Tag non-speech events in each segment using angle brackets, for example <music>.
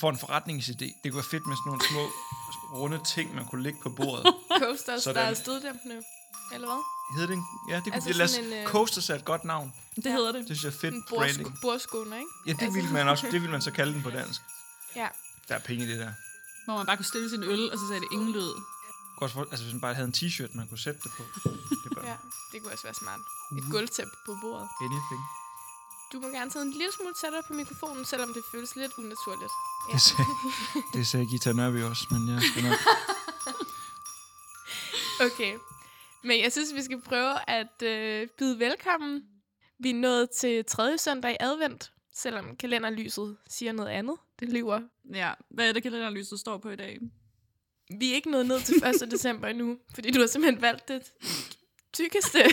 Får en forretningsidé. Det kunne være fedt med sådan nogle små runde ting, man kunne lægge på bordet. <laughs> Coasters, Sådan. der er støddæmpende. Eller hvad? Hed det ikke? Ja, det kunne Altså sådan en, øh, Coasters er et godt navn. Det Ja. hedder det. Det synes jeg er fedt En branding. bordsko- bordskåner, ikke? Ja, det Altså- ville man også. <laughs> Det ville man så kalde den på dansk. Ja. Der er penge i det der. Hvor man bare kunne stille sin øl, og så sagde det ingen lyd. Kunne også for, altså hvis man bare havde en t-shirt, man kunne sætte det på. Det var ja, det kunne også være smart. Et gulvtæppe på bordet. anything. Du må gerne sidde en lille smule tættere på mikrofonen, selvom det føles lidt unaturligt. Ja. Det sagde, det sagde Gita Nørby også, men jeg skal nok... <laughs> Okay. Men jeg synes, vi skal prøve at øh, byde velkommen. Vi er nået til tredje søndag i advent, selvom kalenderlyset siger noget andet. Det lyver. Ja, hvad er det kalenderlyset står på i dag? Vi er ikke nået ned til 1. <laughs> december endnu, fordi du har simpelthen valgt det tykkeste <laughs>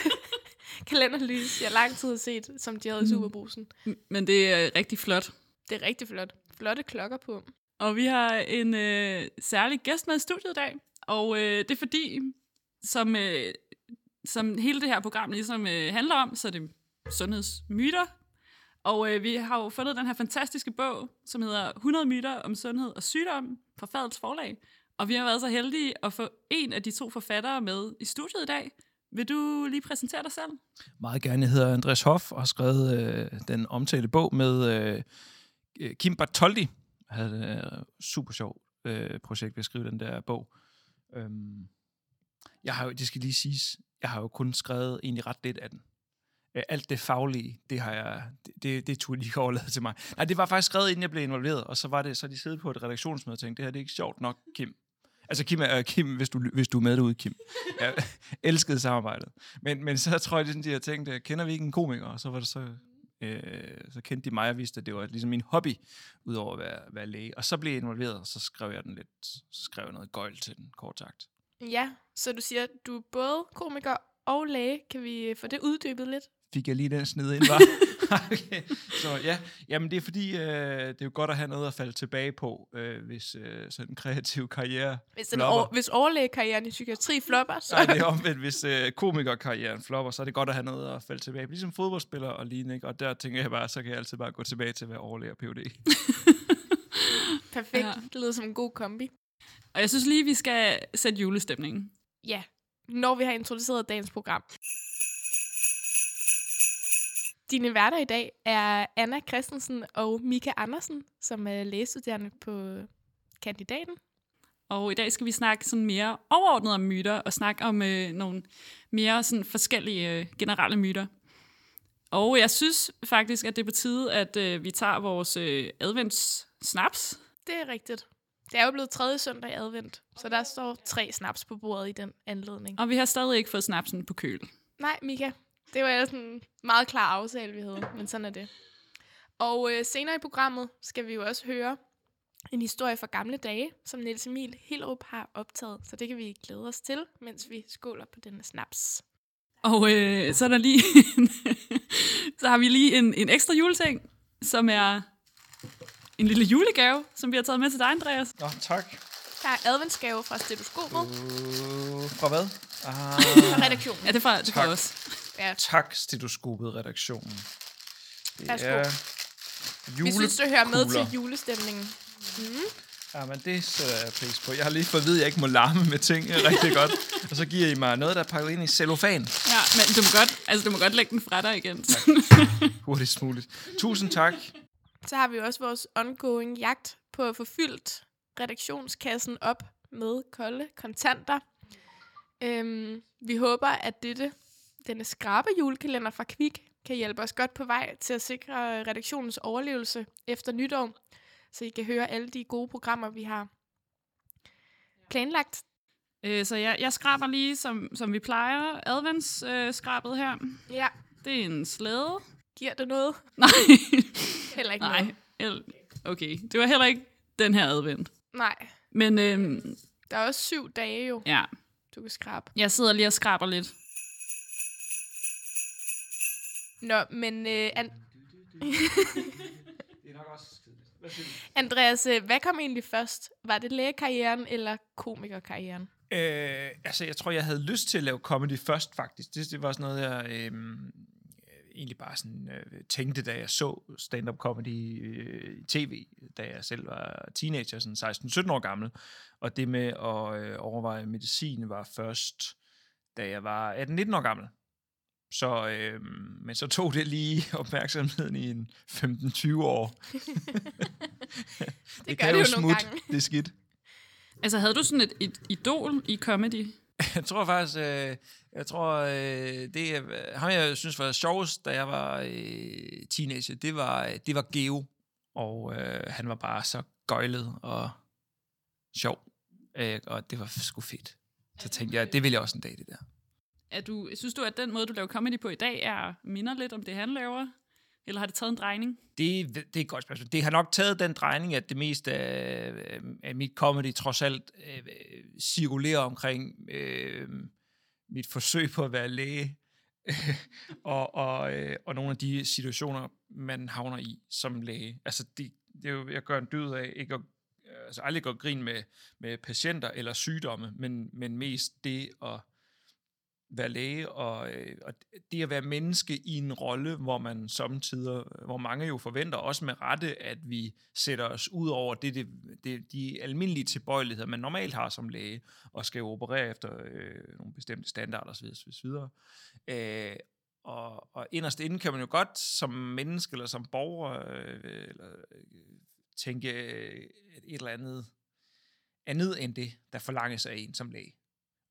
kalenderlys, jeg lang tid har set, som de havde i Superbrusen. M- Men det er rigtig flot. Det er rigtig flot. Flotte klokker på. Og vi har en øh, særlig gæst med i studiet i dag. Og øh, det er fordi, som, øh, som hele det her program ligesom øh, handler om, så er det sundhedsmyter. Og øh, vi har jo fundet den her fantastiske bog, som hedder 100 myter om sundhed og sygdom fra Fadels Forlag. Og vi har været så heldige at få en af de to forfattere med i studiet i dag. Vil du lige præsentere dig selv? Meget gerne. Jeg hedder Andreas Hoff og har skrevet øh, den omtalte bog med øh, Kim Bartoldi. Jeg havde et øh, super sjovt øh, projekt ved at skrive den der bog. Øhm, jeg har jo, det skal lige siges, jeg har jo kun skrevet egentlig ret lidt af den. Øh, alt det faglige, det har jeg, det, det, det tog de ikke <laughs> overladet til mig. Nej, det var faktisk skrevet, inden jeg blev involveret, og så var det, så de siddet på et redaktionsmøde og tænkte, det her det er ikke sjovt nok, Kim. Altså Kim, uh, Kim hvis, du, hvis du er med derude, Kim. <laughs> Jeg elskede samarbejdet. Men, men så tror jeg, det er sådan, de har tænkt, øh, kender vi ikke en komiker? Og så var det så, øh, så kendte de mig og vidste, at det var ligesom min hobby, udover at være, være læge. Og så blev jeg involveret, og så skrev jeg den lidt, så skrev jeg noget gøjl til den, kort sagt. Ja, så du siger, at du er både komiker og læge. Kan vi få det uddybet lidt? Fik jeg lige den sned ind, var. <laughs> okay. Så ja, jamen det er fordi, øh, det er jo godt at have noget at falde tilbage på, øh, hvis øh, sådan en kreativ karriere Hvis, den flopper. over, hvis overlægekarrieren i psykiatri flopper, så... Nej, det er omvendt. Hvis øh, komikerkarrieren flopper, så er det godt at have noget at falde tilbage på. Ligesom fodboldspiller og lignende. Ikke? Og der tænker jeg bare, så kan jeg altid bare gå tilbage til at være overlæge og PhD. <laughs> Perfekt. Ja. Det lyder som en god kombi. Og jeg synes lige, vi skal sætte julestemningen. Ja, når vi har introduceret dagens program. Dine værter i dag er Anna Christensen og Mika Andersen, som er lægestuderende på kandidaten. Og i dag skal vi snakke sådan mere overordnet om myter, og snakke om øh, nogle mere sådan forskellige øh, generelle myter. Og jeg synes faktisk, at det er på tide, at øh, vi tager vores øh, advents-snaps. Det er rigtigt. Det er jo blevet tredje søndag i advent, så der står tre snaps på bordet i den anledning. Og vi har stadig ikke fået snapsen på køl. Nej, Mika. Det var ellers en meget klar aftale, vi havde, men sådan er det. Og øh, senere i programmet skal vi jo også høre en historie fra gamle dage, som Niels Emil Hillerup har optaget. Så det kan vi glæde os til, mens vi skåler på denne snaps. Og øh, så er der lige <laughs> så har vi lige en, en ekstra juleting, som er en lille julegave, som vi har taget med til dig, Andreas. Nå, tak. Der er adventsgave fra stetoskopet Uh, fra hvad? Ah, fra <laughs> redaktionen. Ja, det er fra, det er fra os. Ja, tak, stetoskopet redaktionen. Det Værsgo. er vi synes, det hører med til julestemningen. Ja, men det sætter jeg pris på. Jeg har lige fået at vide, at jeg ikke må larme med ting <laughs> rigtig godt. Og så giver I mig noget, der er pakket ind i cellofan. Ja, men du må godt, altså, du må godt lægge den fra dig igen. <laughs> Hurtigst muligt. Tusind tak. Så har vi også vores ongoing jagt på at få fyldt redaktionskassen op med kolde kontanter. Øhm, vi håber, at dette, denne skrabe julekalender fra Kvik kan hjælpe os godt på vej til at sikre redaktionens overlevelse efter nytår, så I kan høre alle de gode programmer, vi har planlagt. Øh, så jeg, jeg skraber lige, som, som vi plejer, adventsskrabet øh, her. Ja, Det er en slæde. giver det noget? <laughs> Nej. Heller ikke Nej. noget. Okay, det var heller ikke den her advent. Nej, Men øhm, der er også syv dage jo, ja, du kan skrabe. jeg sidder lige og skraber lidt. Nå, men øh, an- <laughs> Det er nok også Andreas, øh, hvad kom egentlig først? Var det lægekarrieren eller komikerkarrieren? Øh, altså, jeg tror, jeg havde lyst til at lave comedy først, faktisk. Det, det var sådan noget, jeg... Øh, egentlig bare sådan øh, tænkte, da jeg så stand-up comedy øh, i tv, da jeg selv var teenager, sådan 16-17 år gammel. Og det med at øh, overveje medicin var først, da jeg var 18-19 år gammel. Så, øh, men så tog det lige <laughs> opmærksomheden i en 15-20 år. <laughs> <laughs> det, det kan gør det jo smutte, nogle gange. det er skidt. Altså, havde du sådan et, et idol i comedy? <laughs> Jeg tror faktisk, øh, jeg tror, øh, det er, ham jeg synes var sjovest, da jeg var øh, teenager, det var, det var Geo. Og øh, han var bare så gøjlet og sjov. Øh, og det var sgu fedt. Så tænkte jeg, det vil jeg også en dag, det der. Er du, synes du, at den måde, du laver comedy på i dag, er minder lidt om det, han laver? Eller har det taget en drejning? Det, det er et godt spørgsmål. Det har nok taget den drejning, at det meste af, øh, af mit comedy trods alt øh, cirkulerer omkring øh, mit forsøg på at være læge, <laughs> og, og, øh, og nogle af de situationer, man havner i som læge. Altså, det, det er jo, jeg gør en død af ikke at altså aldrig gå grin med, med patienter eller sygdomme, men, men mest det at være læge, og, øh, og det at være menneske i en rolle, hvor man samtidig, hvor mange jo forventer, også med rette, at vi sætter os ud over det, det, det, de almindelige tilbøjeligheder, man normalt har som læge, og skal jo operere efter øh, nogle bestemte standarder osv. osv. Øh, og, og inderst inden kan man jo godt som menneske eller som borger øh, eller, øh, tænke øh, et eller andet andet end det, der forlanges af en som læge.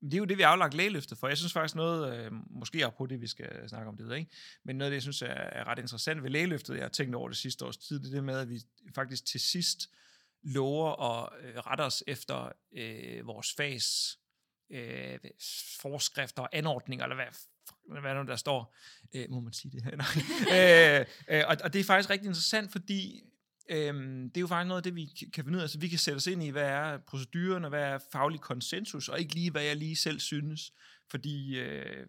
Det er jo det, vi har aflagt lægeløftet for. Jeg synes faktisk noget, øh, måske på det, vi skal snakke om det, ikke? men noget af det, jeg synes er, er ret interessant ved lægeløftet, jeg har tænkt over det sidste års tid, det er det med, at vi faktisk til sidst lover at øh, rette os efter øh, vores fags øh, forskrifter og anordninger, eller hvad, hvad nu der står. Øh, må man sige det her? <laughs> Nej. øh, øh, og, og det er faktisk rigtig interessant, fordi Øhm, det er jo faktisk noget af det, vi kan finde ud af. Altså, vi kan sætte os ind i, hvad er proceduren, og hvad er faglig konsensus, og ikke lige, hvad jeg lige selv synes. Fordi øh, øh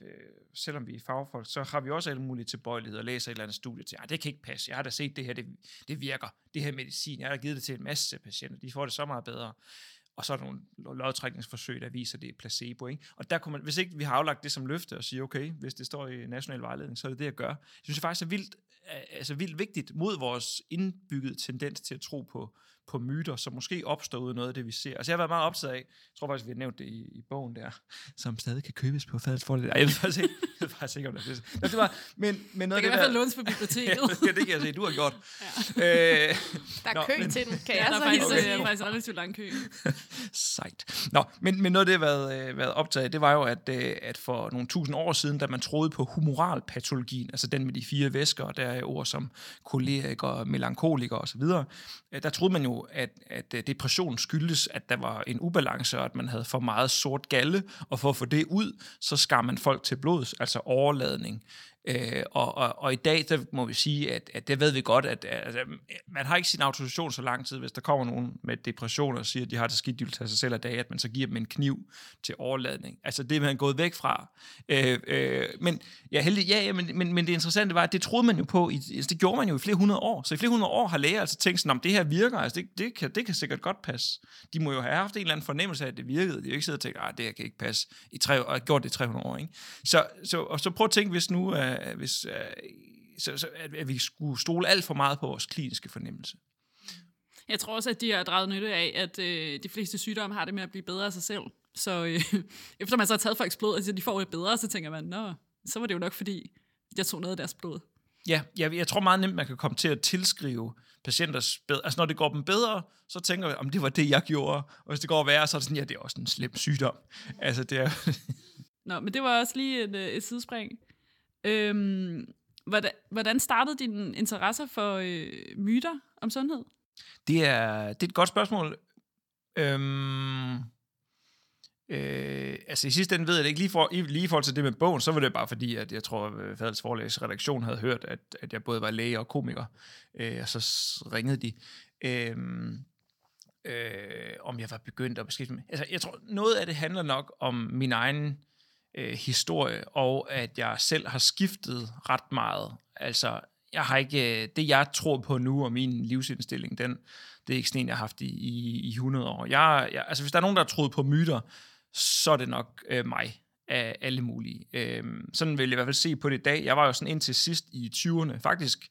selvom vi er fagfolk, så har vi også alle mulige tilbøjeligheder. Og læser et eller andet studie til, ah, det kan ikke passe, jeg har da set det her, det, det virker, det her medicin, jeg har da givet det til en masse patienter, de får det så meget bedre og så er der nogle lodtrækningsforsøg, der viser, at det er placebo. Ikke? Og der kunne man, hvis ikke vi har aflagt det som løfte og siger, okay, hvis det står i national vejledning, så er det det, jeg gør. Jeg synes det faktisk er vildt, altså vildt vigtigt mod vores indbyggede tendens til at tro på, på myter, som måske opstår ud af noget af det, vi ser. Altså jeg har været meget optaget af, jeg tror faktisk, vi har nævnt det i, i bogen der, <laughs> som stadig kan købes på fadets fordel. Ej, jeg ved faktisk ikke, <laughs> jeg ved faktisk ikke om det er det. det var, men, men noget det kan det i hvert fald lånes på biblioteket. <laughs> ja, det kan jeg se, du har gjort. Ja. Øh, der er nå, kø men, til den, kan ja, jeg der så er faktisk, hilse okay. faktisk relativt lang kø. Sejt. Nå, men, men noget af det, jeg har været, øh, været optaget det var jo, at, øh, at for nogle tusind år siden, da man troede på humoralpatologien, altså den med de fire væsker, der er ord som koleriker, melankoliker osv., øh, der troede man jo, at, at øh, depression skyldes, at der var en ubalance, og at man havde for meget sort galle, og for at få det ud, så skar man folk til blods, altså overladning. Øh, og, og, og i dag, der må vi sige, at, at det ved vi godt, at altså, man har ikke sin autorisation så lang tid, hvis der kommer nogen med depression og siger, at de har det skidt, de vil tage sig selv af dag, at man så giver dem en kniv til overladning. Altså det er man gået væk fra. Øh, øh, men ja, heldig, ja, ja men, men, men det interessante var, at det troede man jo på, i, altså, det gjorde man jo i flere hundrede år. Så i flere hundrede år har læger altså tænkt sådan, om det her virker, altså det, det, kan, det kan sikkert godt passe. De må jo have haft en eller anden fornemmelse af, at det virkede. De har jo ikke siddet og tænkt, at det her kan ikke passe, i tre, og gjort det i 300 år. Ikke? Så, så, og så prøv at tænke, hvis nu, øh, uh, hvis, uh, så, så, at, at vi skulle stole alt for meget på vores kliniske fornemmelse. Jeg tror også, at de har draget nytte af, at øh, de fleste sygdomme har det med at blive bedre af sig selv. Så øh, <laughs> efter man så har taget folks blod, og altså, de får det bedre, så tænker man, nå, så var det jo nok, fordi jeg tog noget af deres blod. Ja, jeg, jeg tror meget nemt, man kan komme til at tilskrive patienters bedre. Altså når det går dem bedre, så tænker jeg, om det var det, jeg gjorde. Og hvis det går værre, så er det sådan, ja, det er også en slem sygdom. Altså det er... Nå, men det var også lige et, et sidespring. Øhm, hvordan, hvordan startede din interesse for øh, myter om sundhed? Det er, det er et godt spørgsmål. Øhm, øh, altså i sidste ende ved jeg det ikke. Lige, for, lige i forhold til det med bogen, så var det bare fordi, at jeg tror, at øh, Fadels Forlægs redaktion havde hørt, at, at jeg både var læge og komiker. Øh, og så ringede de. Øh, øh, om jeg var begyndt at beskæftige mig. Altså, jeg tror, noget af det handler nok om min egen øh, historie, og at jeg selv har skiftet ret meget. Altså, jeg har ikke, øh, det jeg tror på nu, og min livsindstilling, den, det er ikke sådan en, jeg har haft i, i, i 100 år. Jeg, jeg, altså, hvis der er nogen, der har troet på myter, så er det nok øh, mig. af alle mulige. Øh, sådan vil jeg i hvert fald se på det i dag. Jeg var jo sådan indtil sidst i 20'erne, faktisk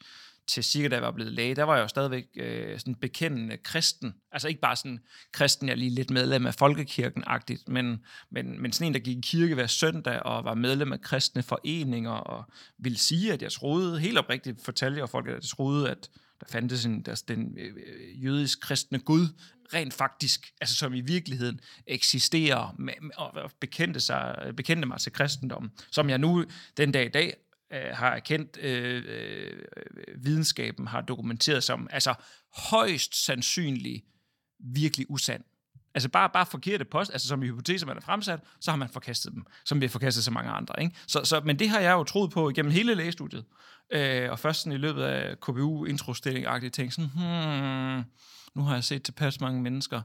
til cirka da jeg var blevet læge, der var jeg jo stadigvæk øh, sådan bekendende kristen. Altså ikke bare sådan kristen, jeg er lige lidt medlem af folkekirken-agtigt, men, men, men sådan en, der gik i kirke hver søndag og var medlem af kristne foreninger og ville sige, at jeg troede, helt oprigtigt fortalte jeg folk, at jeg troede, at der fandtes en, der, den øh, jødisk kristne Gud, rent faktisk, altså som i virkeligheden eksisterer med, og bekendte, sig, bekendte mig til kristendommen, som jeg nu den dag i dag Øh, har erkendt, øh, øh, videnskaben har dokumenteret som altså højst sandsynligt virkelig usand. Altså bare, bare forkerte post, altså som i hypoteser, man har fremsat, så har man forkastet dem, som vi har forkastet så mange andre. Ikke? Så, så, men det har jeg jo troet på igennem hele lægestudiet. Øh, og først sådan i løbet af KBU-introstilling-agtigt tænkt sådan, hmm, nu har jeg set tilpas mange mennesker,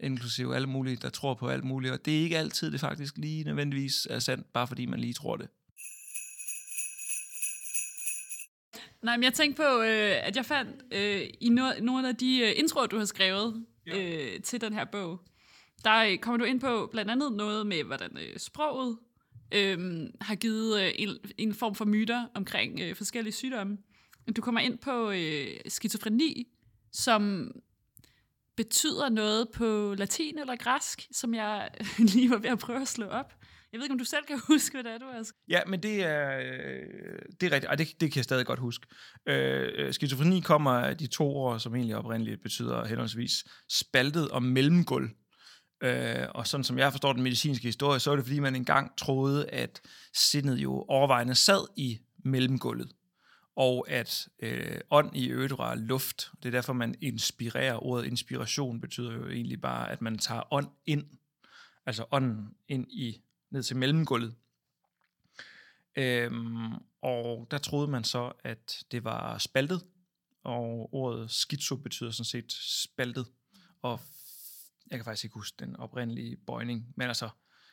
inklusive alle mulige, der tror på alt muligt, og det er ikke altid, det faktisk lige nødvendigvis er sandt, bare fordi man lige tror det. Nej, men jeg tænkte på, øh, at jeg fandt øh, i no- nogle af de øh, introer, du har skrevet øh, til den her bog, der øh, kommer du ind på blandt andet noget med, hvordan øh, sproget øh, har givet øh, en, en form for myter omkring øh, forskellige sygdomme. Du kommer ind på øh, skizofreni, som betyder noget på latin eller græsk, som jeg <laughs> lige var ved at prøve at slå op. Jeg ved ikke, om du selv kan <laughs> huske, hvad det er, du har Ja, men det er, øh, det er rigtigt. Ej, det, det kan jeg stadig godt huske. Øh, øh skizofreni kommer af de to ord, som egentlig oprindeligt betyder henholdsvis spaltet og mellemgulv. Øh, og sådan som jeg forstår den medicinske historie, så er det fordi, man engang troede, at sindet jo overvejende sad i mellemgulvet og at øh, ånd i øvrigt var luft. Det er derfor, man inspirerer. Ordet inspiration betyder jo egentlig bare, at man tager ånd ind, altså ånden ind i ned til mellemgulvet. Øhm, og der troede man så, at det var spaltet, og ordet skizo betyder sådan set spaltet. Og jeg kan faktisk ikke huske den oprindelige bøjning, men altså,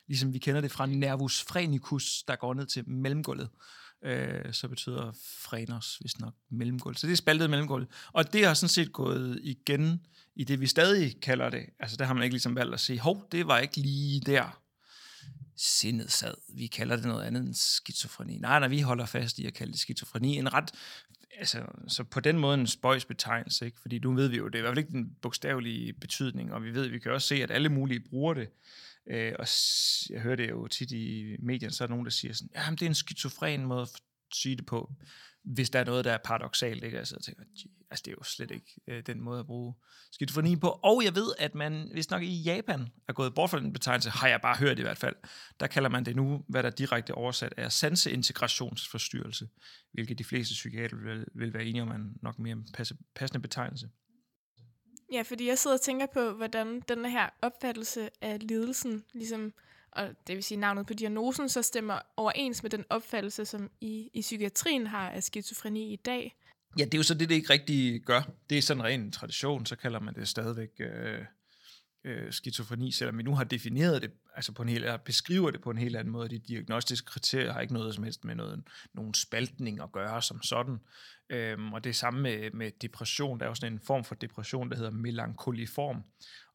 ligesom vi kender det fra nervus phrenicus, der går ned til mellemgulvet, øh, så betyder frenos, hvis nok, mellemgulv. Så det er spaltet mellemgulv. Og det har sådan set gået igen i det, vi stadig kalder det. Altså, der har man ikke ligesom valgt at sige, hov, det var ikke lige der, sindet sad. Vi kalder det noget andet end skizofreni. Nej, nej, vi holder fast i at kalde det skizofreni. En ret, altså, så på den måde en spøjs betegnelse, ikke? fordi nu ved vi jo, det er i hvert fald ikke den bogstavelige betydning, og vi ved, vi kan også se, at alle mulige bruger det. Øh, og jeg hører det jo tit i medierne, så er der nogen, der siger sådan, ja, det er en skizofren måde at sige det på hvis der er noget, der er paradoxalt, ikke? Altså, jeg tænker, altså, det er jo slet ikke øh, den måde at bruge skizofreni på. Og jeg ved, at man, hvis nok i Japan er gået bort fra den betegnelse, har jeg bare hørt i hvert fald, der kalder man det nu, hvad der direkte oversat er sanseintegrationsforstyrrelse, hvilket de fleste psykiater vil, vil være enige om, er nok mere passe, passende betegnelse. Ja, fordi jeg sidder og tænker på, hvordan den her opfattelse af lidelsen ligesom og det vil sige navnet på diagnosen, så stemmer overens med den opfattelse, som i, i psykiatrien har af skizofreni i dag. Ja, det er jo så det, det ikke rigtig gør. Det er sådan en ren tradition, så kalder man det stadigvæk øh, øh, skizofreni, selvom vi nu har defineret det altså på en helt, eller beskriver det på en helt anden måde. De diagnostiske kriterier har ikke noget som helst med noget, nogen spaltning at gøre som sådan. Øhm, og det er samme med, med depression. Der er jo sådan en form for depression, der hedder melankoliform.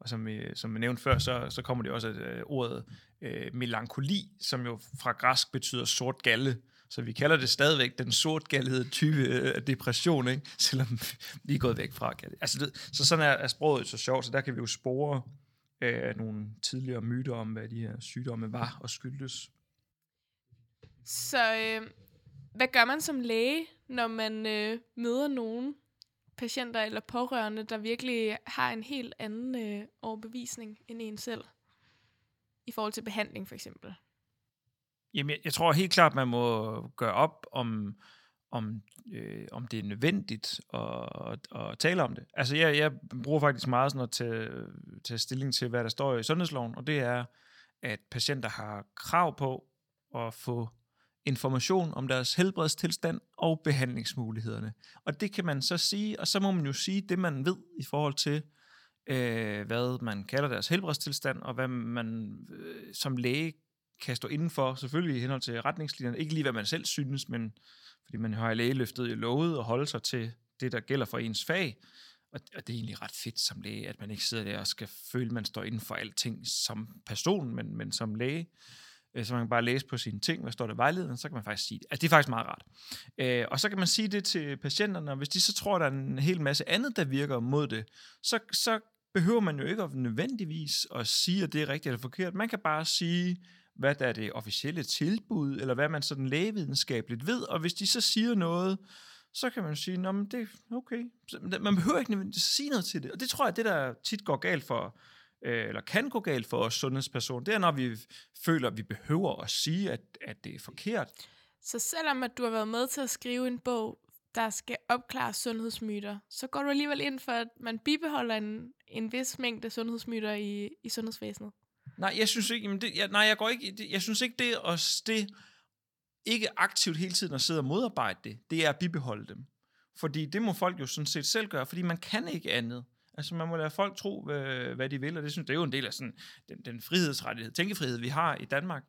Og som, øh, som jeg nævnte før, så, så kommer det også af øh, ordet øh, melankoli, som jo fra græsk betyder sort galle. Så vi kalder det stadigvæk den sortgalhed type af depression, ikke? selvom vi er gået væk fra det. Altså, det, så sådan er, er sproget så sjovt, så der kan vi jo spore øh, nogle tidligere myter om, hvad de her sygdomme var og skyldtes. Så øh, hvad gør man som læge, når man øh, møder nogen patienter eller pårørende, der virkelig har en helt anden øh, overbevisning end en selv? I forhold til behandling for eksempel. Jamen, jeg, jeg tror helt klart, man må gøre op om, om, øh, om det er nødvendigt at, at, at tale om det. Altså, jeg, jeg bruger faktisk meget sådan at tage, tage stilling til, hvad der står i sundhedsloven, og det er, at patienter har krav på at få information om deres helbredstilstand og behandlingsmulighederne. Og det kan man så sige, og så må man jo sige det, man ved i forhold til, øh, hvad man kalder deres helbredstilstand, og hvad man øh, som læge kan stå indenfor, selvfølgelig i henhold til retningslinjerne. Ikke lige, hvad man selv synes, men fordi man har i lægeløftet jo lovet at holde sig til det, der gælder for ens fag. Og, og det er egentlig ret fedt som læge, at man ikke sidder der og skal føle, at man står inden for alting som person, men, men som læge. Øh, så man kan bare læse på sine ting, hvad står der i vejledningen, så kan man faktisk sige det. Altså, det er faktisk meget rart. Øh, og så kan man sige det til patienterne, og hvis de så tror, at der er en hel masse andet, der virker mod det, så, så behøver man jo ikke at nødvendigvis at sige, at det er rigtigt eller forkert. Man kan bare sige, hvad der er det officielle tilbud, eller hvad man sådan lægevidenskabeligt ved, og hvis de så siger noget, så kan man sige, at det er okay. Man behøver ikke nødvendigvis sige noget til det. Og det tror jeg, det der tit går galt for, øh, eller kan gå galt for os sundhedspersoner, det er, når vi føler, at vi behøver at sige, at, at det er forkert. Så selvom at du har været med til at skrive en bog, der skal opklare sundhedsmyter, så går du alligevel ind for, at man bibeholder en, en vis mængde sundhedsmyter i, i sundhedsvæsenet? Nej, jeg synes ikke, men det, jeg, nej, jeg går ikke, det, jeg synes ikke, det at, det, ikke aktivt hele tiden at sidde og modarbejde det, det er at bibeholde dem. Fordi det må folk jo sådan set selv gøre, fordi man kan ikke andet. Altså man må lade folk tro, hvad, hvad de vil, og det synes det er jo en del af sådan, den, den frihedsrettighed, tænkefrihed, vi har i Danmark,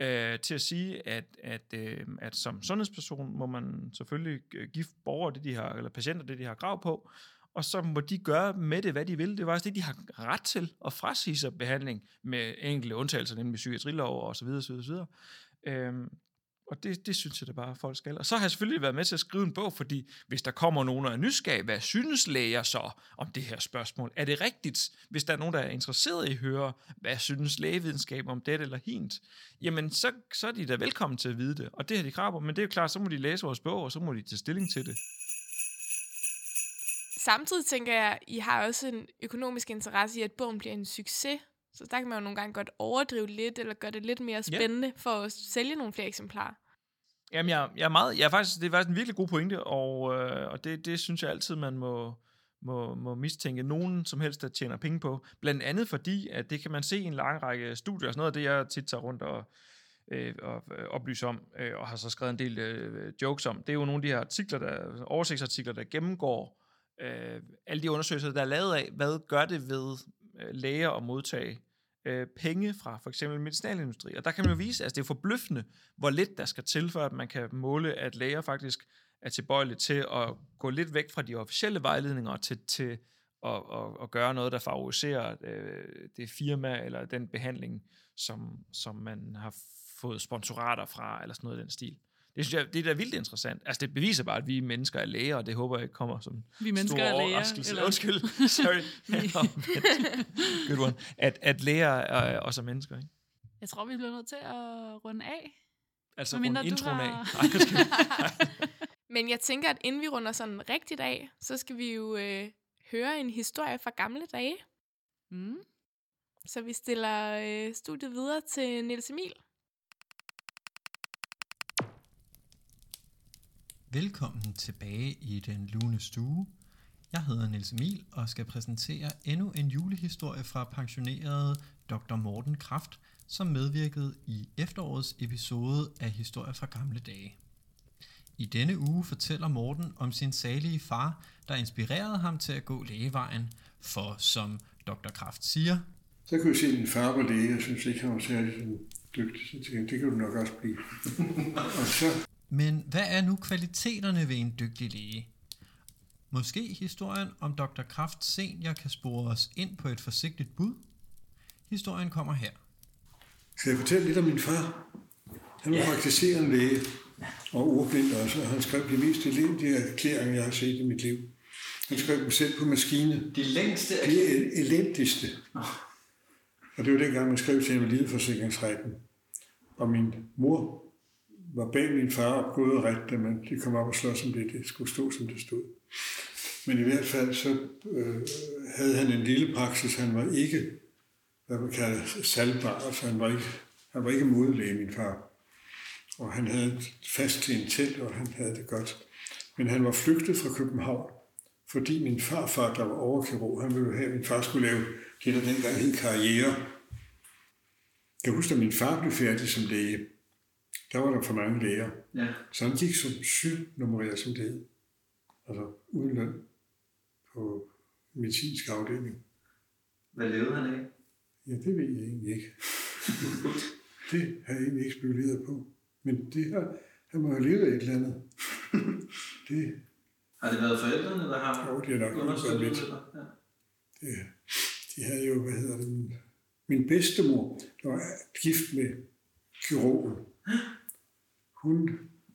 øh, til at sige, at, at, øh, at som sundhedsperson må man selvfølgelig øh, give borgere det, de har, eller patienter det, de har krav på, og så må de gøre med det, hvad de vil. Det var også det, de har ret til at frasige sig behandling med enkelte undtagelser, nemlig psykiatrilov og så videre, så videre, så videre. Øhm, og det, det synes jeg da bare, at folk skal. Og så har jeg selvfølgelig været med til at skrive en bog, fordi hvis der kommer nogen der er nysgerrige, hvad synes læger så om det her spørgsmål? Er det rigtigt, hvis der er nogen, der er interesseret i at høre, hvad synes lægevidenskab om det eller hint? Jamen, så, så er de da velkommen til at vide det. Og det har de krav på, men det er jo klart, så må de læse vores bog, og så må de tage stilling til det. Samtidig tænker jeg, I har også en økonomisk interesse i, at bogen bliver en succes. Så der kan man jo nogle gange godt overdrive lidt, eller gøre det lidt mere spændende ja. for at sælge nogle flere eksemplarer. Jamen, jeg, jeg er meget, jeg er faktisk, det er faktisk en virkelig god pointe, og, øh, og det, det synes jeg altid, man må, må, må mistænke nogen som helst, der tjener penge på. Blandt andet fordi, at det kan man se i en lang række studier, og sådan noget af det, jeg tit tager rundt og, øh, og øh, oplyser om, øh, og har så skrevet en del øh, jokes om. Det er jo nogle af de her artikler, der, oversigtsartikler, der gennemgår øh, alle de undersøgelser, der er lavet af, hvad gør det ved øh, læger at modtage øh, penge fra for eksempel medicinalindustri. Og der kan man jo vise, at altså, det er forbløffende, hvor lidt der skal til, for at man kan måle, at læger faktisk er tilbøjelige til at gå lidt væk fra de officielle vejledninger til, til at, at, at gøre noget, der favoriserer øh, det firma eller den behandling, som, som man har fået sponsorater fra, eller sådan noget i den stil. Det synes jeg, det er da vildt interessant. Altså, det beviser bare, at vi mennesker er læger, og det håber jeg ikke kommer som vi mennesker stor er læger, Eller... Undskyld, <laughs> sorry. Good one. At, at læger er også er mennesker, ikke? Jeg tror, vi bliver nødt til at runde af. Altså runde introen har... af. <laughs> Men jeg tænker, at inden vi runder sådan rigtigt af, så skal vi jo øh, høre en historie fra gamle dage. Mm. Så vi stiller øh, studiet videre til Niels Emil. Velkommen tilbage i den lune stue. Jeg hedder Niels Emil og skal præsentere endnu en julehistorie fra pensionerede Dr. Morten Kraft, som medvirkede i efterårets episode af Historier fra gamle dage. I denne uge fortæller Morten om sin salige far, der inspirerede ham til at gå lægevejen, for som Dr. Kraft siger, så kunne jeg se, at min far var læge, jeg synes ikke, han var særlig dygtig, så det kan du nok også blive. <laughs> og så men hvad er nu kvaliteterne ved en dygtig læge? Måske historien om Dr. Kraft senior kan spore os ind på et forsigtigt bud? Historien kommer her. Skal jeg fortælle lidt om min far? Han var ja. praktiserende læge og ordblind også, og han skrev de mest elendige erklæringer, jeg har set i mit liv. Han skrev dem selv på maskine. De længste De elendigste. Oh. Og det var dengang, man skrev til invalideforsikringsretten. Og min mor var bag min far og gået og ret, da de kom op og slås om det, det skulle stå, som det stod. Men i hvert fald så øh, havde han en lille praksis. Han var ikke, hvad man kalder salgbar, altså han var ikke, han var ikke modlæge, min far. Og han havde fast til en telt, og han havde det godt. Men han var flygtet fra København, fordi min farfar, der var overkirurg, han ville have, at min far skulle lave det, der dengang hed karriere. Jeg husker, at min far blev færdig som læge der var der for mange læger. Ja. Så han gik som sygnummereret, som det hed. Altså uden løn på medicinsk afdeling. Hvad levede han af? Ja, det ved jeg egentlig ikke. <laughs> det har jeg egentlig ikke spekuleret på. Men det har, han må have levet af et eller andet. <laughs> det, har det været forældrene, der har jo, det er nok undersøgt lidt? Ja. Det, de havde jo, hvad hedder det, min, min bedstemor, der var gift med kirurgen. Hun,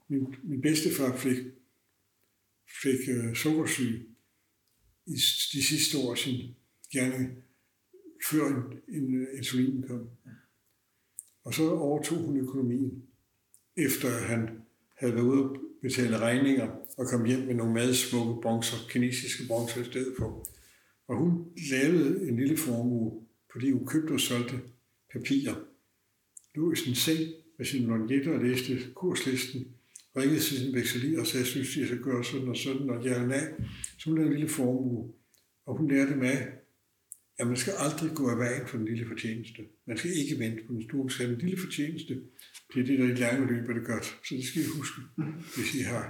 min, min bedstefar fik, fik øh, sukkersyge i de sidste år af sin gerning, før en, en øh, insulin kom. Og så overtog hun økonomien, efter han havde været ude og betale regninger og kom hjem med nogle meget smukke bronzer, kinesiske bronzer i stedet for. Og hun lavede en lille formue, fordi hun købte og solgte papirer. Lå i sin seng med sin longjetter og læste kurslisten, ringede til sin vekselier og sagde, synes, jeg skal gøre sådan og sådan, og jeg er af. Så hun lavede en lille formue, og hun lærte mig, at man skal aldrig gå af vejen for den lille fortjeneste. Man skal ikke vente på den store, skal den lille fortjeneste. Det er det, der i lange løb er det godt. Så det skal I huske, hvis I har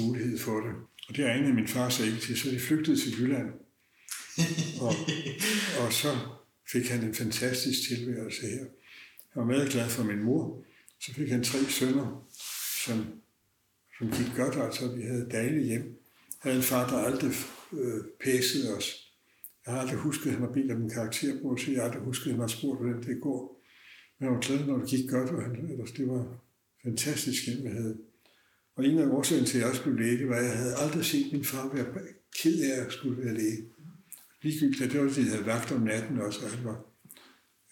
mulighed for det. Og det egnede min far sig ikke til, så de flygtede til Jylland. Og, og så fik han en fantastisk tilværelse her. Jeg var meget glad for min mor. Så fik han tre sønner, som, som gik godt, altså vi havde dejligt hjem. Jeg havde en far, der aldrig øh, pæsede os. Jeg har aldrig husket, at han har bedt om en karakter på, så jeg har aldrig husket, at han har spurgt, hvordan det går. Men jeg var glad, når det gik godt, og han, ellers det var fantastisk hjem, jeg havde. Og en af årsagen til, at jeg også blev læge, det var, at jeg havde aldrig set min far være ked af at skulle være læge. Ligegyldigt, det var, at de havde vagt om natten også, og han var,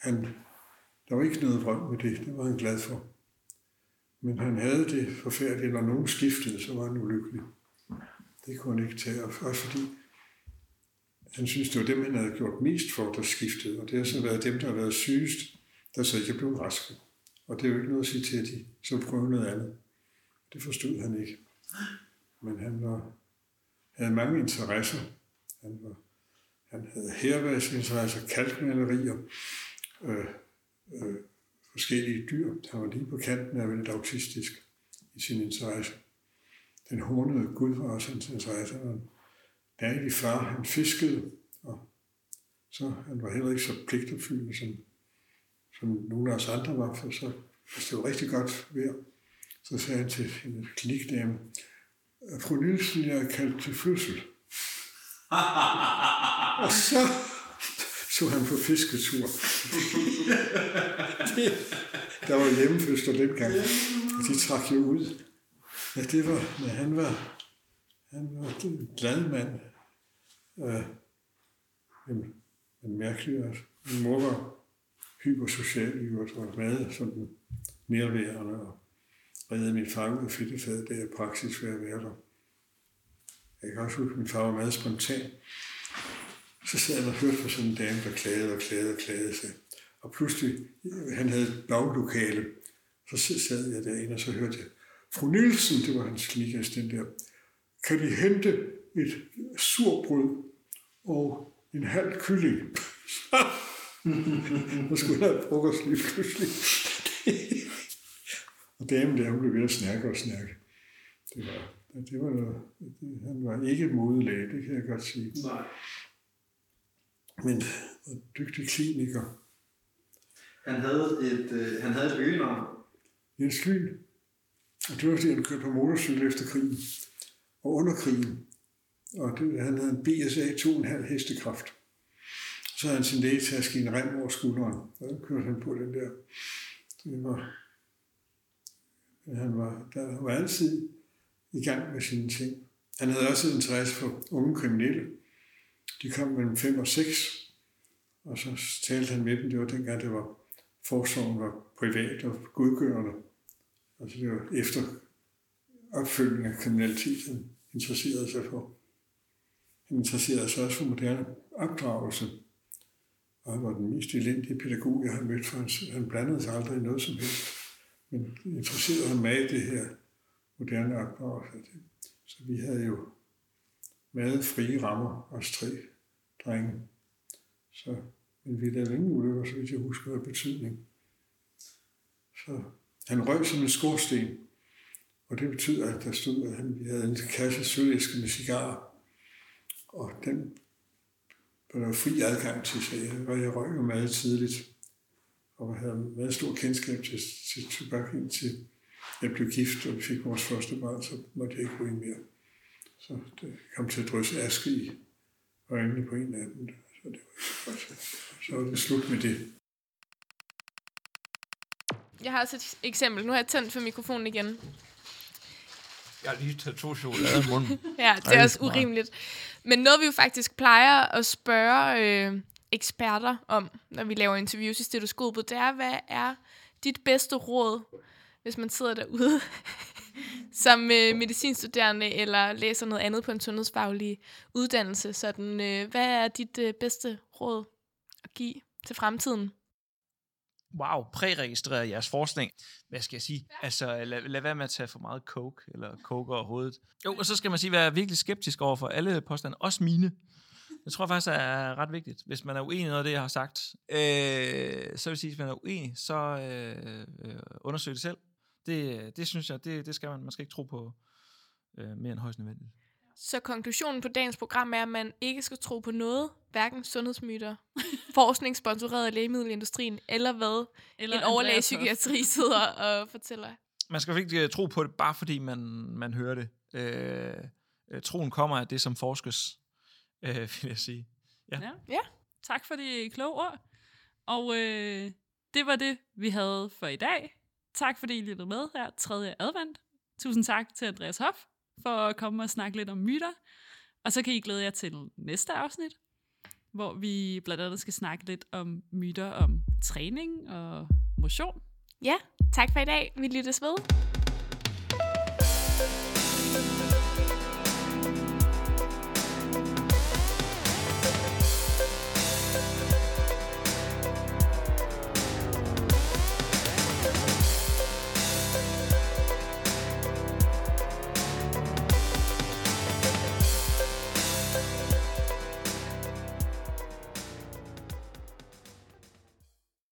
han, der var ikke noget vrøm med det, det var han glad for. Men han havde det forfærdeligt, når nogen skiftede, så var han ulykkelig. Det kunne han ikke tage, også fordi han synes, det var dem, han havde gjort mest for, der skiftede, og det har så været dem, der har været sygest, der så ikke er blevet raske. Og det er jo ikke noget at sige til, at de så prøver noget andet. Det forstod han ikke. Men han var, havde mange interesser. Han, var, han havde herværsinteresser, kalkmalerier, øh, øh, forskellige dyr. Han var lige på kanten af lidt autistisk i sin interesse. Den hornede Gud var også hans interesse. Og en dejlig far, han fiskede, og så han var heller ikke så pligtopfyldende, som, som nogle af os andre var, for så hvis det var rigtig godt vejr, så sagde han til en klinikdame, fru Nielsen, jeg er kaldt til fødsel. <laughs> og så tog han på fisketur. det, der var hjemmefødsler dengang, og de trak jo ud. Ja, det var, men han var, han var en glad mand. Øh, en, en mærkelig også. Min mor var hypersocial, i øvrigt, og meget sådan nærværende og redde min far ud af fedtefad, det er praksis ved at være der. Jeg kan også huske, at min far var meget spontan. Så sad han og hørte på sådan en dame, der klagede og klagede og klagede sig. Og pludselig, han havde et baglokale, så sad jeg derinde, og så hørte jeg, Fru Nielsen, det var hans klinikassistent der, kan vi hente et surbrød og en halv kylling? <laughs> Så skulle jeg have frokost lige pludselig. <laughs> og damen der, hun blev ved at snakke og snakke. Det var, det var noget, han var ikke modelæge, det kan jeg godt sige. Nej. Men en dygtig kliniker. Han havde et, øh, han havde et øgenavn. Jens Lyn. Og det var fordi, han kørte på motorcykel efter krigen. Og under krigen. Og det, han havde en BSA 2,5 hestekraft. Så havde han sin lægetaske i en rem over skulderen. Og så kørte han på den der. Det var, han var, der, var altid i gang med sine ting. Han havde også interesse for unge kriminelle. De kom mellem 5 og 6, og så talte han med dem. Det var dengang, det var forsorgen var privat og godgørende. Altså det var efter opfølgning af kriminalitet, han interesserede sig for. Han interesserede sig også for moderne opdragelse. Og han var den mest elendige pædagog, jeg har mødt, for han, han blandede sig aldrig i noget som helst. Men interesserede ham med det her moderne opdragelse. Så vi havde jo meget frie rammer, os tre drenge. Så, men vi lavede ingen ulykker, så vidt jeg husker af betydning. Så han røg som en skorsten, og det betyder, at der stod, at han, vi havde en kasse sølvæske med cigarer, og den var der fri adgang til, så jeg, jeg røg jo meget tidligt, og havde meget stor kendskab til, til tobak indtil jeg blev gift, og vi fik vores første barn, så måtte jeg ikke ryge mere. Så det kom til at drysse aske i øjnene på en af dem. Så, det var, så, så var det slut med det. Jeg har også et eksempel. Nu har jeg tændt for mikrofonen igen. Jeg har lige taget to chokolader i munden. <laughs> Ja, det er også urimeligt. Men noget, vi jo faktisk plejer at spørge øh, eksperter om, når vi laver interviews i stetoskopet, det er, hvad er dit bedste råd, hvis man sidder derude som øh, medicinstuderende eller læser noget andet på en sundhedsfaglig uddannelse. Sådan, øh, hvad er dit øh, bedste råd at give til fremtiden? Wow, præregistrere jeres forskning. Hvad skal jeg sige? Altså, lad, lad være med at tage for meget coke, eller coke over hovedet. Jo, og så skal man sige, være virkelig skeptisk over for alle påstande, også mine. Jeg tror faktisk, det er ret vigtigt. Hvis man er uenig i noget af det, jeg har sagt, øh, så vil jeg sige, hvis man er uenig, så øh, øh, undersøg det selv. Det, det synes jeg, det, det skal man. Man skal ikke tro på øh, mere end højst nødvendigt. Så konklusionen på dagens program er, at man ikke skal tro på noget, hverken sundhedsmyter, <laughs> forskning sponsoreret af lægemiddelindustrien, eller hvad Eller en overlæge psykiatri <laughs> sidder og fortæller. Man skal ikke øh, tro på det, bare fordi man, man hører det. Øh, øh, troen kommer af det, som forskes, øh, <laughs> vil jeg sige. Ja. Ja. Tak for de kloge ord. Og øh, det var det, vi havde for i dag. Tak fordi I lyttede med her, tredje advent. Tusind tak til Andreas Hoff for at komme og snakke lidt om myter. Og så kan I glæde jer til næste afsnit, hvor vi blandt andet skal snakke lidt om myter om træning og motion. Ja, tak for i dag. Vi lyttes ved.